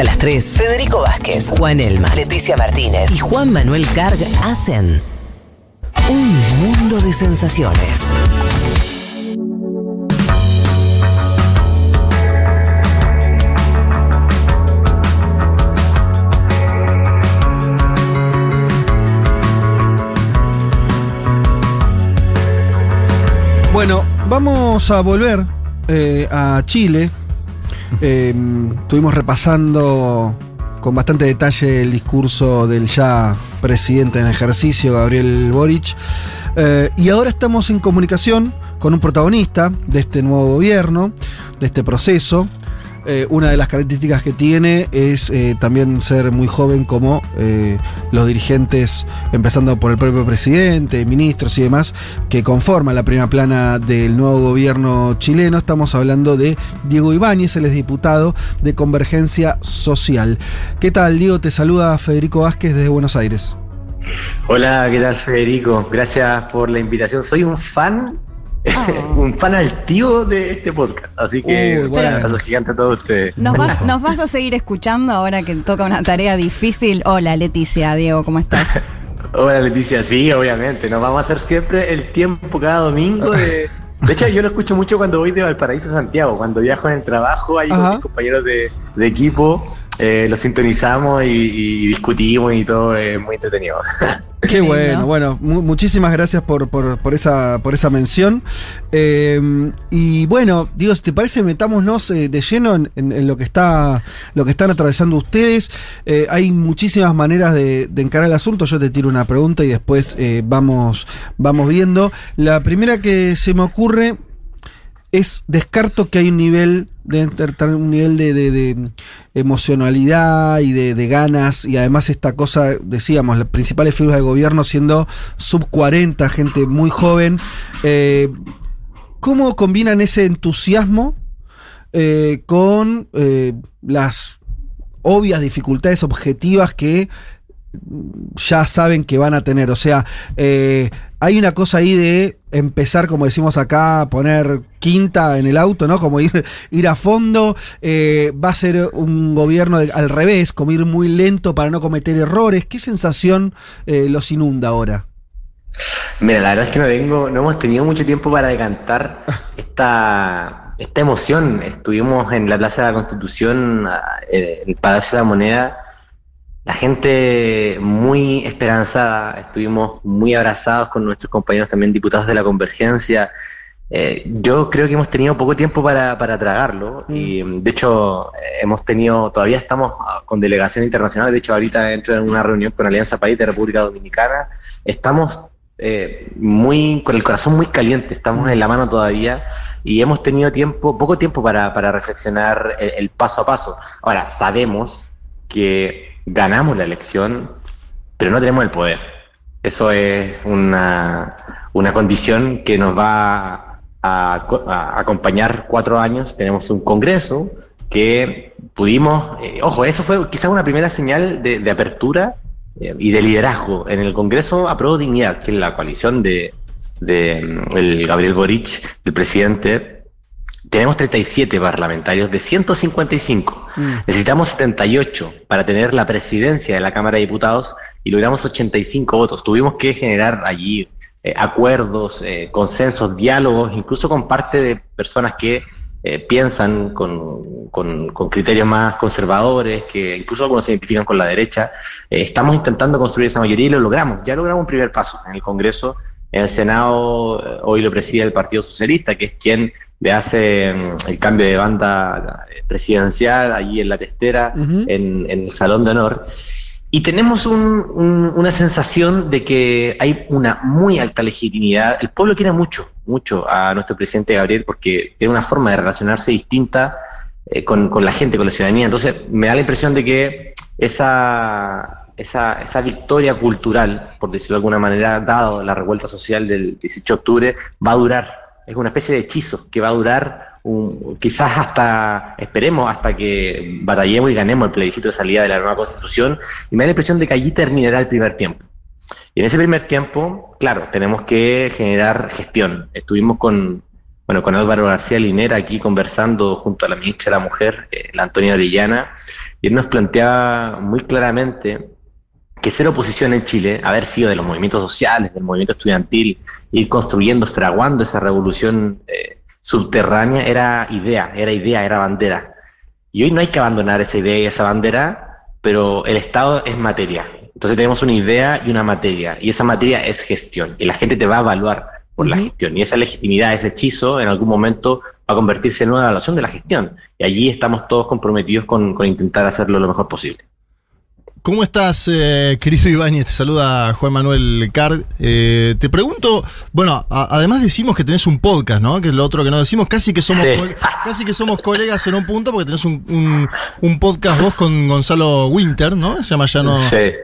Hasta las 3, Federico Vázquez, Juan Elma, Leticia Martínez y Juan Manuel Carg hacen un mundo de sensaciones. Bueno, vamos a volver eh, a Chile. Eh, estuvimos repasando con bastante detalle el discurso del ya presidente en ejercicio, Gabriel Boric. Eh, y ahora estamos en comunicación con un protagonista de este nuevo gobierno, de este proceso. Eh, una de las características que tiene es eh, también ser muy joven como eh, los dirigentes, empezando por el propio presidente, ministros y demás, que conforman la primera plana del nuevo gobierno chileno. Estamos hablando de Diego Ibáñez, es diputado de Convergencia Social. ¿Qué tal, Diego? Te saluda Federico Vázquez desde Buenos Aires. Hola, ¿qué tal Federico? Gracias por la invitación. Soy un fan Oh. un fan altivo de este podcast. Así que un abrazo gigante a todos ustedes. ¿Nos vas, ¿Nos vas a seguir escuchando ahora que toca una tarea difícil? Hola Leticia, Diego, ¿cómo estás? Hola Leticia, sí, obviamente. Nos vamos a hacer siempre el tiempo cada domingo de de hecho, yo lo escucho mucho cuando voy de Valparaíso a Santiago. Cuando viajo en el trabajo, hay con compañeros de, equipo, eh, lo sintonizamos y, discutimos y todo es muy entretenido. Qué bueno, bueno, muchísimas gracias por, esa, por esa mención. Eh, y bueno, digo, si te parece, metámonos eh, de lleno en, lo, que está, lo que están atravesando ustedes. hay muchísimas maneras de, de, encarar el asunto. Yo te tiro una pregunta y después vamos, vamos viendo. La primera que se me ocurre es descarto que hay un nivel de un nivel de, emocionalidad y de, ganas y además esta cosa decíamos las principales figuras del gobierno siendo sub 40 gente muy joven eh, cómo combinan ese entusiasmo eh, con eh, las obvias dificultades objetivas que ya saben que van a tener. O sea, hay una cosa ahí de empezar, como decimos acá, poner quinta en el auto, ¿no? Como ir, ir a fondo. Eh, va a ser un gobierno al revés, como ir muy lento para no cometer errores. ¿Qué sensación eh, los inunda ahora? Mira, la verdad es que no tengo, no hemos tenido mucho tiempo para decantar esta, esta emoción. Estuvimos en la Plaza de la Constitución, en el Palacio de la Moneda la gente muy esperanzada, estuvimos muy abrazados con nuestros compañeros también diputados de la Convergencia. Eh, yo creo que hemos tenido poco tiempo para, para tragarlo mm. y de hecho hemos tenido, todavía estamos ah, con delegación internacional, de hecho ahorita entro en una reunión con Alianza País de República Dominicana, estamos eh, muy con el corazón muy caliente, estamos en la mano todavía y hemos tenido tiempo, poco tiempo para, para reflexionar el paso a paso. Ahora, sabemos que ganamos la elección, pero no tenemos el poder. Eso es una, una condición que nos va a, acompañar cuatro años. Tenemos un Congreso que pudimos, eh, ojo, eso fue quizás una primera señal de, apertura eh, y de liderazgo. En el Congreso aprobó Dignidad, que es la coalición de, de mm, el Gabriel Boric, el presidente, tenemos 37 parlamentarios de 155. Mm. Necesitamos 78 para tener la presidencia de la Cámara de Diputados y logramos 85 votos. Tuvimos que generar allí eh, acuerdos, eh, consensos, diálogos, incluso con parte de personas que eh, piensan con, con, criterios más conservadores, que incluso algunos se identifican con la derecha. estamos intentando construir esa mayoría y lo logramos. Ya logramos un primer paso en el Congreso. En el Senado hoy lo preside el Partido Socialista, que es quien le hace mm, el cambio de banda presidencial allí en la testera, en, el Salón de Honor. Y tenemos una sensación de que hay una muy alta legitimidad. El pueblo quiere mucho, mucho a nuestro presidente Gabriel porque tiene una forma de relacionarse distinta eh, con, la gente, con la ciudadanía. Entonces me da la impresión de que esa, esa, esa, victoria cultural, por decirlo de alguna manera, dado la revuelta social del 18 de octubre, va a durar es una especie de hechizo que va a durar un, quizás hasta, esperemos, hasta que batallemos y ganemos el plebiscito de salida de la nueva constitución, y me da la impresión de que allí terminará el primer tiempo. Y en ese primer tiempo, claro, tenemos que generar gestión. Estuvimos con, bueno, con Álvaro García Linera aquí conversando junto a la ministra de la Mujer, eh, la Antonia Orellana, y él nos planteaba muy claramente que ser oposición en Chile, haber sido de los movimientos sociales, del movimiento estudiantil, ir construyendo, fraguando esa revolución eh, subterránea, era idea, era idea, era bandera. Y hoy no hay que abandonar esa idea y esa bandera, pero el Estado es materia. Entonces tenemos una idea y una materia, y esa materia es gestión, y la gente te va a evaluar por la gestión, y esa legitimidad, ese hechizo, en algún momento va a convertirse en una evaluación de la gestión, y allí estamos todos comprometidos con, con intentar hacerlo lo mejor posible. ¿Cómo estás, eh, querido Ibáñez? Te saluda Juan Manuel Card. Eh, te pregunto, bueno, además decimos que tenés un podcast, ¿no? Que es lo otro que no decimos, casi que somos casi que somos colegas en un punto, porque tenés un, podcast vos con Gonzalo Winter, ¿no? Se llama Ya no,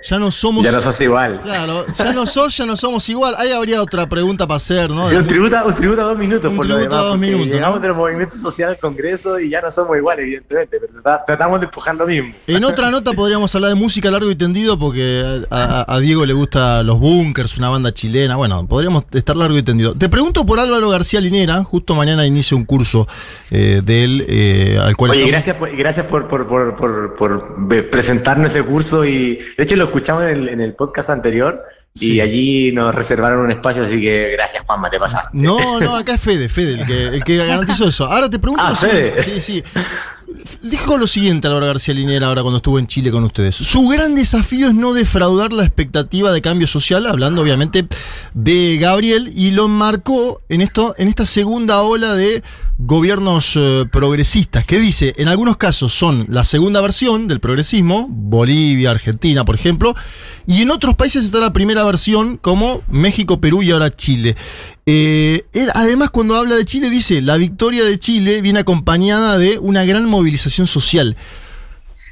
ya no somos. Ya no sos igual. Claro, ya no sos, ya no somos igual. Ahí habría otra pregunta para hacer, ¿no? un, tributo, un tributo a dos minutos, un por tributo lo demás, a dos minutos. Llegamos del movimiento social al Congreso y ya no somos iguales, evidentemente, pero tratamos de empujar lo mismo. En otra nota podríamos hablar de música largo y tendido, porque a, Diego le gusta los bunkers, una banda chilena. Bueno, podríamos estar largo y tendido. Te pregunto por Álvaro García Linera, justo mañana inicia un curso eh, de él, eh, al cual. Oye, gracias, por, gracias por, por, por, presentarnos ese curso y de hecho lo escuchamos en el, podcast anterior. Y allí nos reservaron un espacio, así que gracias, Juanma, te pasaste. No, no, acá es Fede, Fede, el que, el que garantizó eso. Ahora te pregunto. Ah, Fede. Sí, sí. Dijo lo siguiente Laura García Linera ahora cuando estuvo en Chile con ustedes. Su gran desafío es no defraudar la expectativa de cambio social, hablando obviamente de Gabriel, y lo marcó en esto, en esta segunda ola de gobiernos eh, progresistas, que dice, en algunos casos son la segunda versión del progresismo, Bolivia, Argentina, por ejemplo, y en otros países está la primera versión, como México, Perú y ahora Chile. Eh, además, cuando habla de Chile, dice, la victoria de Chile viene acompañada de una gran movilización social.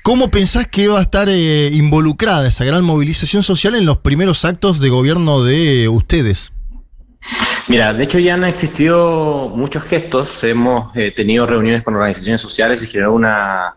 ¿Cómo pensás que va a estar eh, involucrada esa gran movilización social en los primeros actos de gobierno de ustedes? Mira, de hecho ya han existido muchos gestos, hemos eh, tenido reuniones con organizaciones sociales y generó una,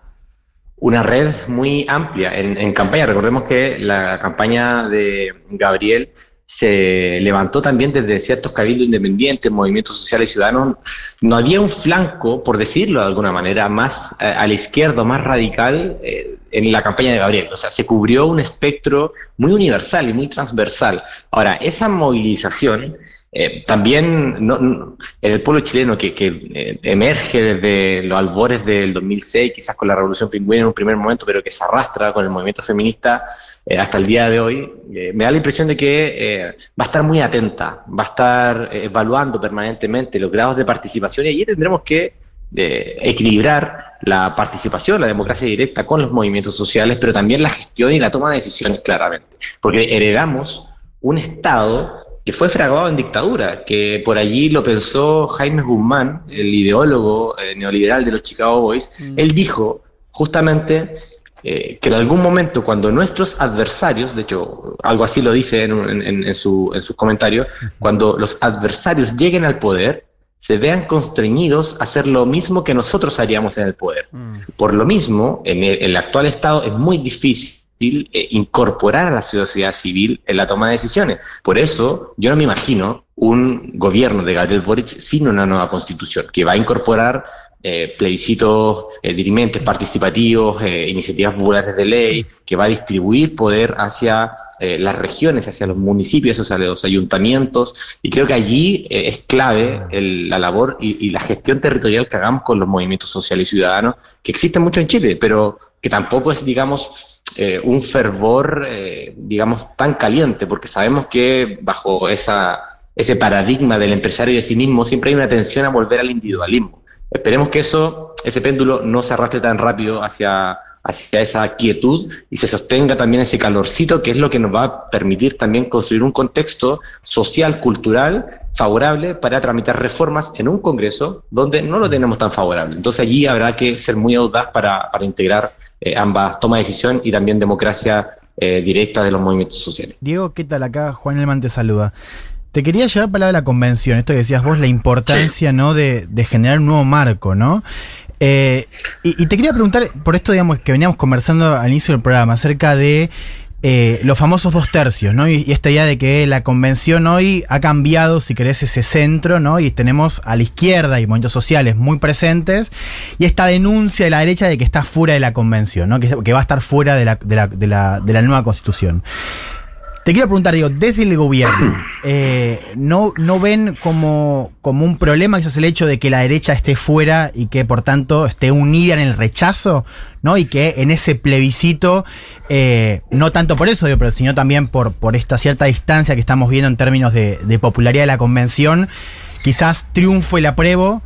una red muy amplia en, campaña. Recordemos que la campaña de Gabriel se levantó también desde ciertos cabildos independientes, movimientos sociales ciudadanos. No había un flanco, por decirlo de alguna manera, más eh, a la izquierda, más radical eh, en la campaña de Gabriel. O sea, se cubrió un espectro muy universal y muy transversal. Ahora, esa movilización eh, también en el pueblo chileno que, que emerge desde los albores del 2006, quizás con la Revolución Pingüina en un primer momento, pero que se arrastra con el movimiento feminista, eh, hasta el día de hoy, eh, me da la impresión de que eh, va a estar muy atenta, va a estar evaluando permanentemente los grados de participación y allí tendremos que equilibrar la participación, la democracia directa con los movimientos sociales, pero también la gestión y la toma de decisiones claramente, porque heredamos un Estado que fue fragado en dictadura, que por allí lo pensó Jaime Guzmán, el ideólogo neoliberal de los Chicago Boys, mm. él dijo justamente eh, que en algún momento cuando nuestros adversarios, de hecho algo así lo dice en, su, en sus comentarios, cuando los adversarios lleguen al poder, se vean constreñidos a hacer lo mismo que nosotros haríamos en el poder. Mm. Por lo mismo, en el, actual Estado es muy difícil eh, incorporar a la sociedad civil en la toma de decisiones. Por eso, yo no me imagino un gobierno de Gabriel Boric sin una nueva constitución que va a incorporar eh, plebiscitos eh, dirimentes, participativos, eh, iniciativas populares de ley, que va a distribuir poder hacia eh, las regiones, hacia los municipios, hacia los ayuntamientos, y creo que allí es clave la labor y, la gestión territorial que hagamos con los movimientos sociales y ciudadanos, que existen mucho en Chile, pero que tampoco es, digamos, un fervor, digamos, tan caliente, porque sabemos que bajo ese paradigma del empresario y de sí mismo siempre hay una tensión a volver al individualismo. Esperemos que eso, ese péndulo no se arrastre tan rápido hacia, hacia esa quietud y se sostenga también ese calorcito que es lo que nos va a permitir también construir un contexto social, cultural favorable para tramitar reformas en un Congreso donde no lo tenemos tan favorable. Entonces allí habrá que ser muy audaz para, para integrar eh, ambas toma de decisión y también democracia eh, directa de los movimientos sociales. Diego, ¿qué tal acá? Juan Elman te saluda. Te quería llevar para de la convención, esto que decías vos, la importancia ¿no? De, generar un nuevo marco, ¿no? Eh, y, te quería preguntar, por esto digamos que veníamos conversando al inicio del programa, acerca de eh, los famosos dos tercios, ¿no? Y, esta idea de que la convención hoy ha cambiado, si querés, ese centro, ¿no? Y tenemos a la izquierda y movimientos sociales muy presentes, y esta denuncia de la derecha de que está fuera de la convención, ¿no? Que, que va a estar fuera de la, de la, de la, de la nueva constitución. Te quiero preguntar, digo, desde el gobierno, eh, ¿no, ¿no ven como, como un problema quizás el hecho de que la derecha esté fuera y que por tanto esté unida en el rechazo? ¿no? Y que en ese plebiscito, eh, no tanto por eso, digo, pero sino también por, por esta cierta distancia que estamos viendo en términos de, de popularidad de la convención, quizás triunfo el apruebo,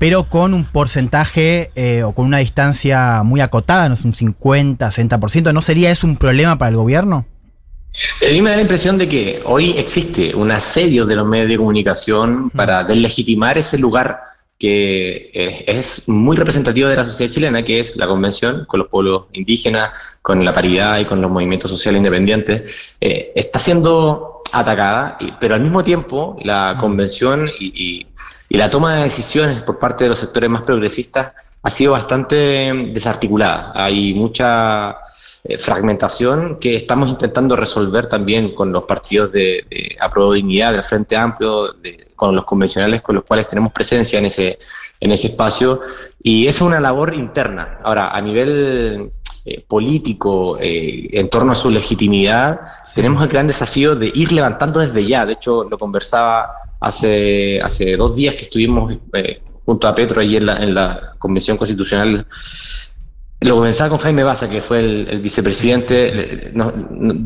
pero con un porcentaje eh, o con una distancia muy acotada, no es un 50, 60%. ¿No sería eso un problema para el gobierno? A mí me da la impresión de que hoy existe un asedio de los medios de comunicación para deslegitimar ese lugar que eh, es muy representativo de la sociedad chilena, que es la convención con los pueblos indígenas, con la paridad y con los movimientos sociales independientes, eh, está siendo atacada, pero al mismo tiempo la convención y, y la toma de decisiones por parte de los sectores más progresistas ha sido bastante desarticulada. Hay mucha eh, fragmentación que estamos intentando resolver también con los partidos de, de dignidad del Frente Amplio, con los convencionales con los cuales tenemos presencia en ese, en ese espacio. Y es una labor interna. Ahora, a nivel eh, político, eh, en torno a su legitimidad, tenemos el gran desafío de ir levantando desde ya. De hecho, lo conversaba hace, hace dos días que estuvimos junto a Petro allí en la, en la Convención Constitucional lo comenzaba con Jaime Baza, que fue el, vicepresidente. Nos,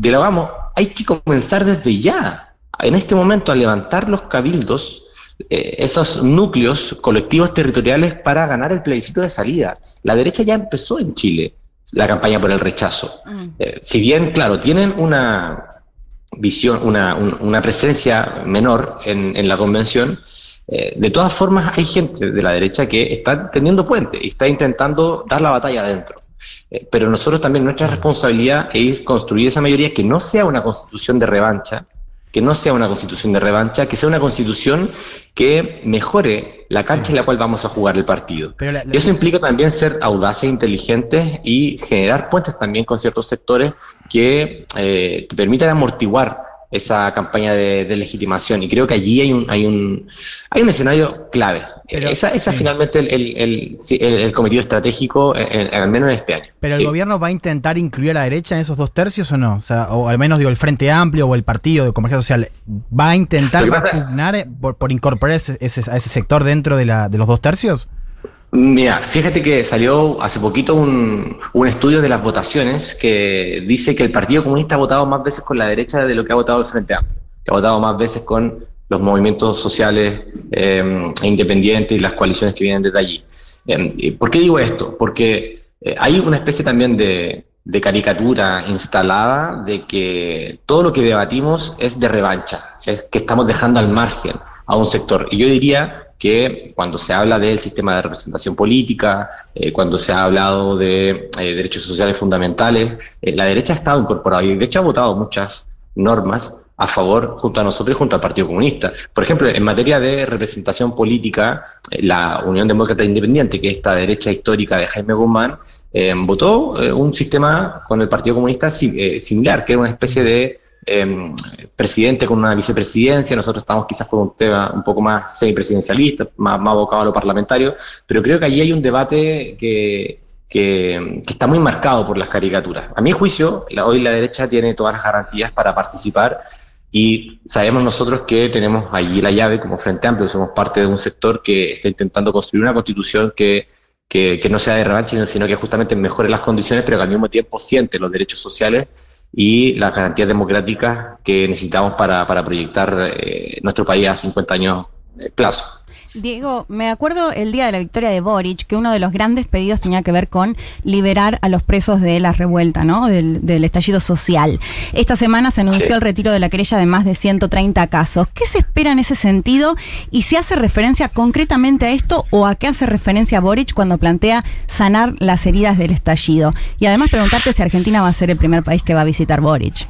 vamos, hay que comenzar desde ya, en este momento, a levantar los cabildos, eh, esos núcleos colectivos territoriales para ganar el plebiscito de salida. La derecha ya empezó en Chile la campaña por el rechazo. Mm. Eh, si bien, claro, tienen una visión, una, una presencia menor en, en la convención, eh, de todas formas, hay gente de la derecha que está teniendo puente y está intentando dar la batalla adentro. Eh, pero nosotros también nuestra responsabilidad es ir construir esa mayoría que no sea una constitución de revancha, que no sea una constitución de revancha, que sea una constitución que mejore la cancha en la cual vamos a jugar el partido. y eso implica también ser audaces e inteligentes y generar puentes también con ciertos sectores que eh, permitan amortiguar esa campaña de, legitimación. Y creo que allí hay un, hay un, hay un escenario clave. esa es finalmente el, el, cometido estratégico, al menos en este año. ¿Pero el gobierno va a intentar incluir a la derecha en esos dos tercios o no? O, sea, o al menos digo, el Frente Amplio o el Partido de Convergencia Social, ¿va a intentar, va pugnar eh, por, por incorporar ese, a ese sector dentro de, la, de los dos tercios? Mira, fíjate que salió hace poquito un, un, estudio de las votaciones que dice que el Partido Comunista ha votado más veces con la derecha de lo que ha votado el Frente Amplio, que ha votado más veces con los movimientos sociales eh, independientes y las coaliciones que vienen desde allí. Eh, ¿Por qué digo esto? Porque eh, hay una especie también de, de caricatura instalada de que todo lo que debatimos es de revancha, es que estamos dejando al margen a un sector. Y yo diría que cuando se habla del sistema de representación política, eh, cuando se ha hablado de eh, derechos sociales fundamentales, eh, la derecha ha estado incorporada y de hecho ha votado muchas normas a favor junto a nosotros y junto al Partido Comunista. Por ejemplo, en materia de representación política, la Unión Demócrata Independiente, que es esta derecha histórica de Jaime Guzmán, votó un sistema con el Partido Comunista similar, que era una especie de Em, presidente con una vicepresidencia, nosotros estamos quizás con un tema un poco más semipresidencialista, más, más abocado a lo parlamentario, pero creo que allí hay un debate que, que, está muy marcado por las caricaturas. A mi juicio, hoy la derecha tiene todas las garantías para participar y sabemos nosotros que tenemos allí la llave como Frente Amplio, somos parte de un sector que está intentando construir una constitución que, que, que no sea de revancha, sino que justamente mejore las condiciones, pero que al mismo tiempo siente los derechos sociales y las garantías democráticas que necesitamos para, para proyectar eh, nuestro país a 50 años de plazo. Diego, me acuerdo el día de la victoria de Boric, que uno de los grandes pedidos tenía que ver con liberar a los presos de la revuelta, ¿no? Del, estallido social. Esta semana se anunció el retiro de la querella de más de 130 casos. ¿Qué se espera en ese sentido? ¿Y se hace referencia concretamente a esto o a qué hace referencia Boric cuando plantea sanar las heridas del estallido? Y además preguntarte si Argentina va a ser el primer país que va a visitar Boric.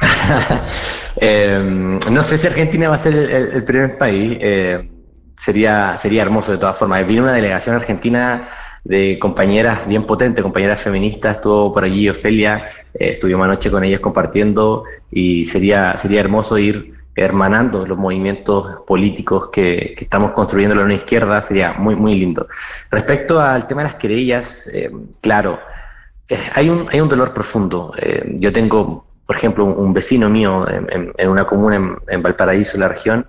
Em, no sé si Argentina va a ser el, primer país. Eh, sería, sería hermoso de todas formas. Viene una delegación argentina de compañeras bien potentes, compañeras feministas, estuvo por allí Ofelia, eh, estuvimos anoche con ellas compartiendo y sería, sería hermoso ir hermanando los movimientos políticos que, estamos construyendo en la Izquierda, sería muy, muy lindo. Respecto al tema de las querellas, eh, claro, eh, hay, un, hay un dolor profundo. Eh, yo tengo, por ejemplo, un, vecino mío en, una comuna en, Valparaíso, en la región,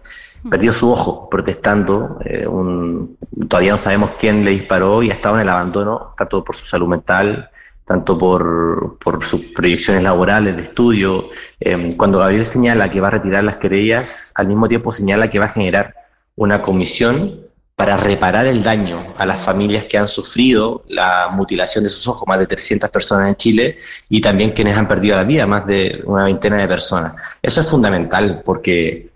perdió su ojo protestando. Un, todavía no sabemos quién le disparó y ha estado en el abandono, tanto por su salud mental, tanto por, por sus proyecciones laborales, de estudio. Em, cuando Gabriel señala que va a retirar las querellas, al mismo tiempo señala que va a generar una comisión para reparar el daño a las familias que han sufrido la mutilación de sus ojos, más de 300 personas en Chile, y también quienes han perdido la vida, más de una veintena de personas. Eso es fundamental porque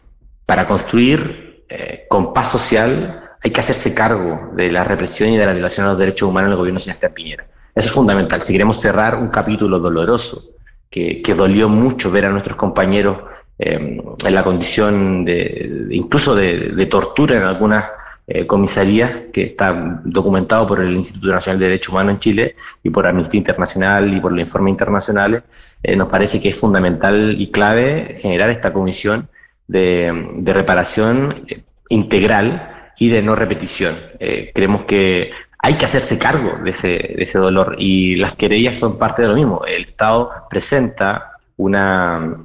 para construir eh, con paz social hay que hacerse cargo de la represión y de la violación a los derechos humanos en el gobierno de Sebastián Piñera. Eso es fundamental. Si queremos cerrar un capítulo doloroso, que, dolió mucho ver a nuestros compañeros em, en la condición de, incluso de, tortura en algunas eh, comisarías, que está documentado por el Instituto Nacional de Derechos Humanos en Chile y por Amnistía Internacional y por los informes internacionales, eh, nos parece que es fundamental y clave generar esta comisión de, reparación eh, integral y de no repetición. creemos que hay que hacerse cargo de ese, de ese dolor y las querellas son parte de lo mismo. El Estado presenta una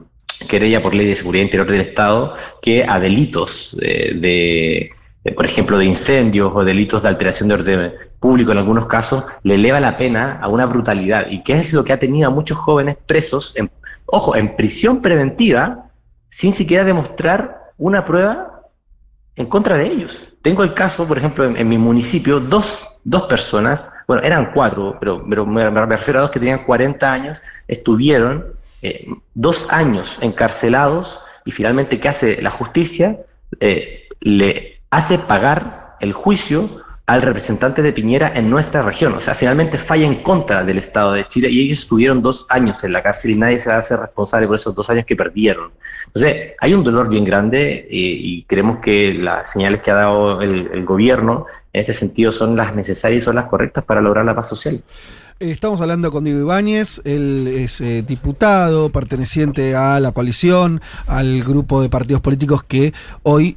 querella por ley de seguridad interior del Estado que a delitos de, por ejemplo, de incendios o delitos de alteración de orden público en algunos casos, le eleva la pena a una brutalidad. ¿Y qué es lo que ha tenido a muchos jóvenes presos, en, ojo, en prisión preventiva, sin siquiera demostrar una prueba en contra de ellos? Tengo el caso, por ejemplo, en mi municipio, dos dos personas, bueno, eran cuatro, pero, pero me, refiero a dos que tenían 40 años, estuvieron eh, dos años encarcelados y finalmente, ¿qué hace la justicia? Eh, le hace pagar el juicio al representante de Piñera en nuestra región. O sea, finalmente falla en contra del Estado de Chile y ellos estuvieron dos años en la cárcel y nadie se va a hacer responsable por esos dos años que perdieron. Entonces, hay un dolor bien grande eh, y creemos que las señales que ha dado el, gobierno en este sentido son las necesarias y son las correctas para lograr la paz social. Estamos hablando con Diego Ibáñez, él es eh, diputado perteneciente a la coalición, al grupo de partidos políticos que hoy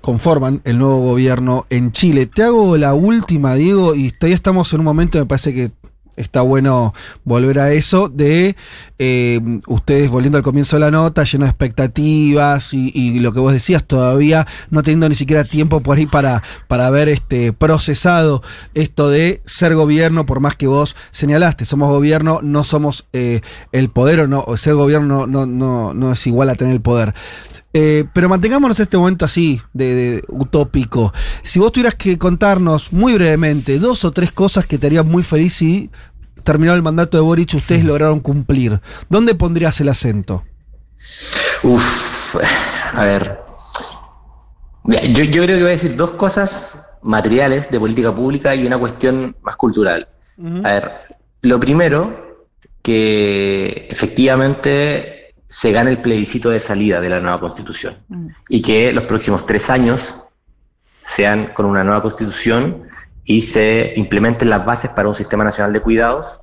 conforman el nuevo gobierno en Chile. Te hago la última, Diego, y todavía estamos en un momento, me parece que está bueno volver a eso, de eh, ustedes volviendo al comienzo de la nota, lleno de expectativas y, lo que vos decías, todavía no teniendo ni siquiera tiempo por ahí para, para haber este, procesado esto de ser gobierno, por más que vos señalaste, somos gobierno, no somos eh, el poder o no, ser gobierno no, no, no es igual a tener el poder. Eh, pero mantengámonos este momento así, de, utópico. Si vos tuvieras que contarnos muy brevemente dos o tres cosas que te harían muy feliz si terminado el mandato de Boric ustedes lograron cumplir, ¿dónde pondrías el acento? Uf, a ver. Yo, yo creo que voy a decir dos cosas materiales de política pública y una cuestión más cultural. A ver, lo primero, que efectivamente se gane el plebiscito de salida de la nueva constitución mm. y que los próximos tres años sean con una nueva constitución y se implementen las bases para un sistema nacional de cuidados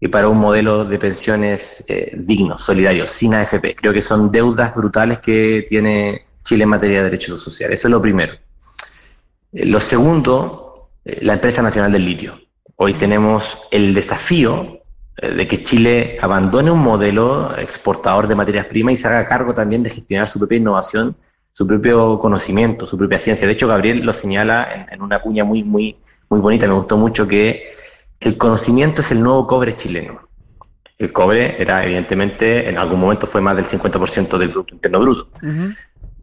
y para un modelo de pensiones eh, digno, solidario, sin AFP. Creo que son deudas brutales que tiene Chile en materia de derechos sociales. Eso es lo primero. Eh, lo segundo, eh, la empresa nacional del litio. Hoy tenemos el desafío eh, de que Chile abandone un modelo exportador de materias primas y se haga cargo también de gestionar su propia innovación, su propio conocimiento, su propia ciencia. De hecho, Gabriel lo señala en, una cuña muy, muy, muy bonita, me gustó mucho, que el conocimiento es el nuevo cobre chileno. El cobre era, evidentemente, en algún momento fue más del 50% del Producto Interno Bruto.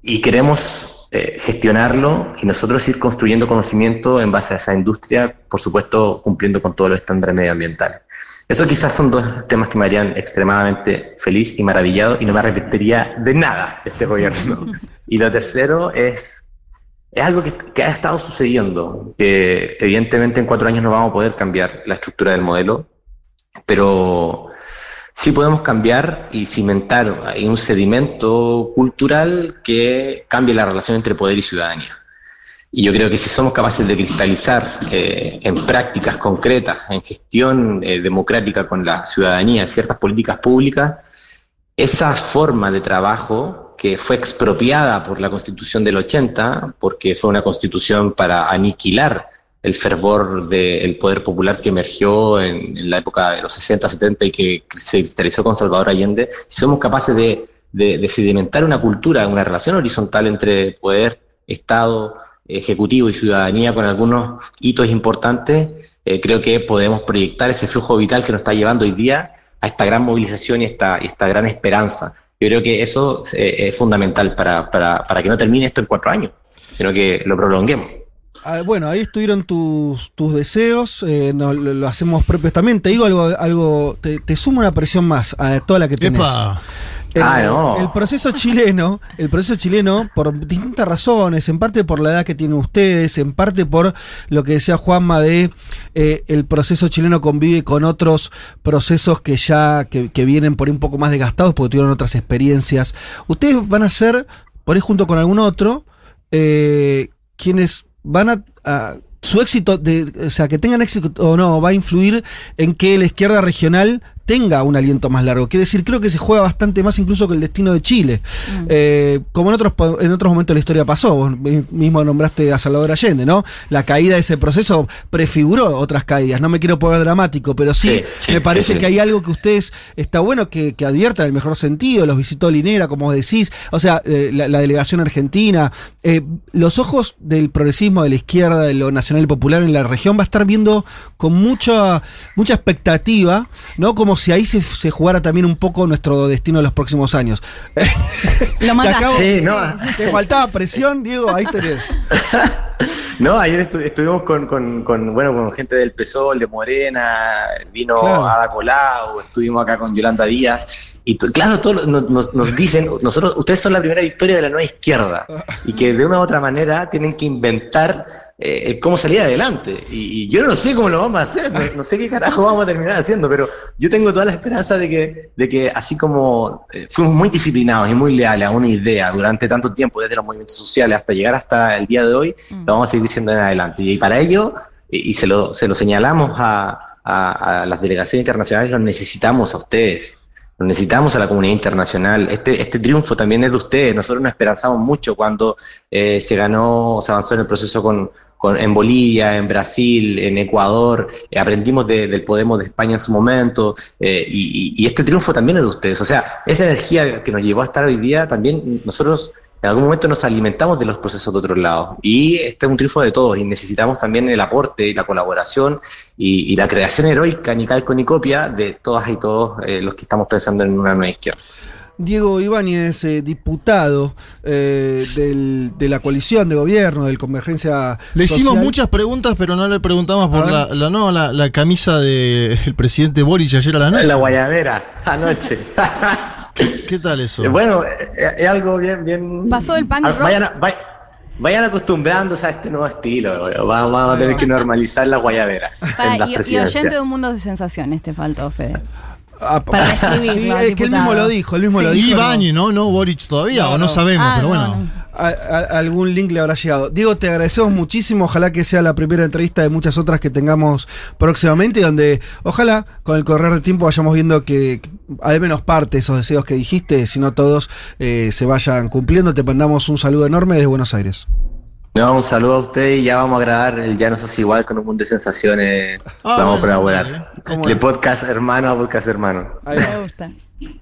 Y queremos eh, gestionarlo y nosotros ir construyendo conocimiento en base a esa industria, por supuesto, cumpliendo con todos los estándares medioambientales. Eso quizás son dos temas que me harían extremadamente feliz y maravillado y no me arrepentiría de nada de este gobierno. y lo tercero es, es algo que, ha estado sucediendo, que evidentemente en cuatro años no vamos a poder cambiar la estructura del modelo, pero sí podemos cambiar y cimentar un sedimento cultural que cambie la relación entre poder y ciudadanía. Y yo creo que si somos capaces de cristalizar eh, en prácticas concretas, en gestión eh, democrática con la ciudadanía, ciertas políticas públicas, esa forma de trabajo que fue expropiada por la Constitución del 80, porque fue una constitución para aniquilar el fervor del poder popular que emergió en, la época de los 60, 70 y que se cristalizó con Salvador Allende, si somos capaces de, de sedimentar una cultura, una relación horizontal entre poder, Estado, Ejecutivo y ciudadanía con algunos hitos importantes, eh, creo que podemos proyectar ese flujo vital que nos está llevando hoy día a esta gran movilización y esta, esta gran esperanza. Yo creo que eso eh, es fundamental para, para, para que no termine esto en cuatro años, sino que lo prolonguemos. Ah, bueno, ahí estuvieron tus, tus deseos, eh, lo, hacemos propios también. Te digo algo, algo te, te sumo una presión más a toda la que tenés. Eh, ah, el proceso chileno, el proceso chileno, por distintas razones, en parte por la edad que tienen ustedes, en parte por lo que decía Juanma de eh, el proceso chileno convive con otros procesos que ya, que, vienen por ahí un poco más desgastados porque tuvieron otras experiencias. Ustedes van a ser, por ahí junto con algún otro, eh, quienes van a, su éxito, de, o sea, que tengan éxito o no, va a influir en que la izquierda regional tenga un aliento más largo. Quiere decir, creo que se juega bastante más incluso que el destino de Chile. Mm. Eh, como en otros, en otros momentos de la historia pasó, vos mismo nombraste a Salvador Allende, ¿no? La caída de ese proceso prefiguró otras caídas. No me quiero poner dramático, pero sí, me parece que hay algo que ustedes está bueno que, que adviertan en el mejor sentido. Los visitó Linera, como decís, o sea, eh, la, delegación argentina. Eh, los ojos del progresismo, de la izquierda, de lo nacional y popular en la región va a estar viendo con mucha, mucha expectativa, ¿no? Como si ahí se, jugara también un poco nuestro destino de los próximos años. Lo mataste. Sí, no. Te faltaba presión, Diego, ahí tenés. No, ayer estuvimos con, bueno, con gente del PSOL, de Morena, vino Ada Colau, estuvimos acá con Yolanda Díaz, y claro, todos nos, nos, dicen, nosotros, ustedes son la primera victoria de la nueva izquierda, y que de una u otra manera tienen que inventar eh, cómo salir adelante. Y, yo no sé cómo lo vamos a hacer, no, sé qué carajo vamos a terminar haciendo, pero yo tengo toda la esperanza de que, de que así como eh, fuimos muy disciplinados y muy leales a una idea durante tanto tiempo, desde los movimientos sociales hasta llegar hasta el día de hoy, mm. lo vamos a seguir diciendo en adelante. Y, para ello, y, se, lo, se lo señalamos a, a, las delegaciones internacionales, los necesitamos a ustedes necesitamos a la comunidad internacional. Este, este triunfo también es de ustedes. Nosotros nos esperanzamos mucho cuando eh, se ganó, se avanzó en el proceso con, en Bolivia, en Brasil, en Ecuador, eh, aprendimos del Podemos de España en su momento, eh, y, este triunfo también es de ustedes. O sea, esa energía que nos llevó a estar hoy día, también nosotros en algún momento nos alimentamos de los procesos de otros lados. Y este es un triunfo de todos, y necesitamos también el aporte y la colaboración y, la creación heroica, ni calco ni copia, de todas y todos eh, los que estamos pensando en una nueva izquierda. Diego Ibáñez, eh, diputado eh, de la coalición de gobierno, del Convergencia. Le hicimos muchas preguntas, pero no le preguntamos por la, no, la, camisa del presidente Boric ayer a la noche. La guayadera, anoche. ¿Qué, tal eso? Eh, bueno, es algo bien, bien. Pasó el pan vayan, vayan, acostumbrándose a este nuevo estilo. Vamos, a tener que normalizar la guayadera. y, y oyente de un mundo de sensaciones te faltó, Fede. Ah, para escribirlo. Sí, es que él mismo lo dijo, él mismo lo dijo. Y ¿no? no, Boric todavía, o no, sabemos, ah, pero bueno. algún link le habrá llegado. Diego, te agradecemos muchísimo. Ojalá que sea la primera entrevista de muchas otras que tengamos próximamente, donde ojalá con el correr del tiempo vayamos viendo que, al menos parte de esos deseos que dijiste, si no todos, eh, se vayan cumpliendo. Te mandamos un saludo enorme desde Buenos Aires. No, un saludo a usted y ya vamos a grabar el Ya no sos igual con un mundo de sensaciones. Ah, vamos a colaborar. El podcast hermano a podcast hermano. Me gusta.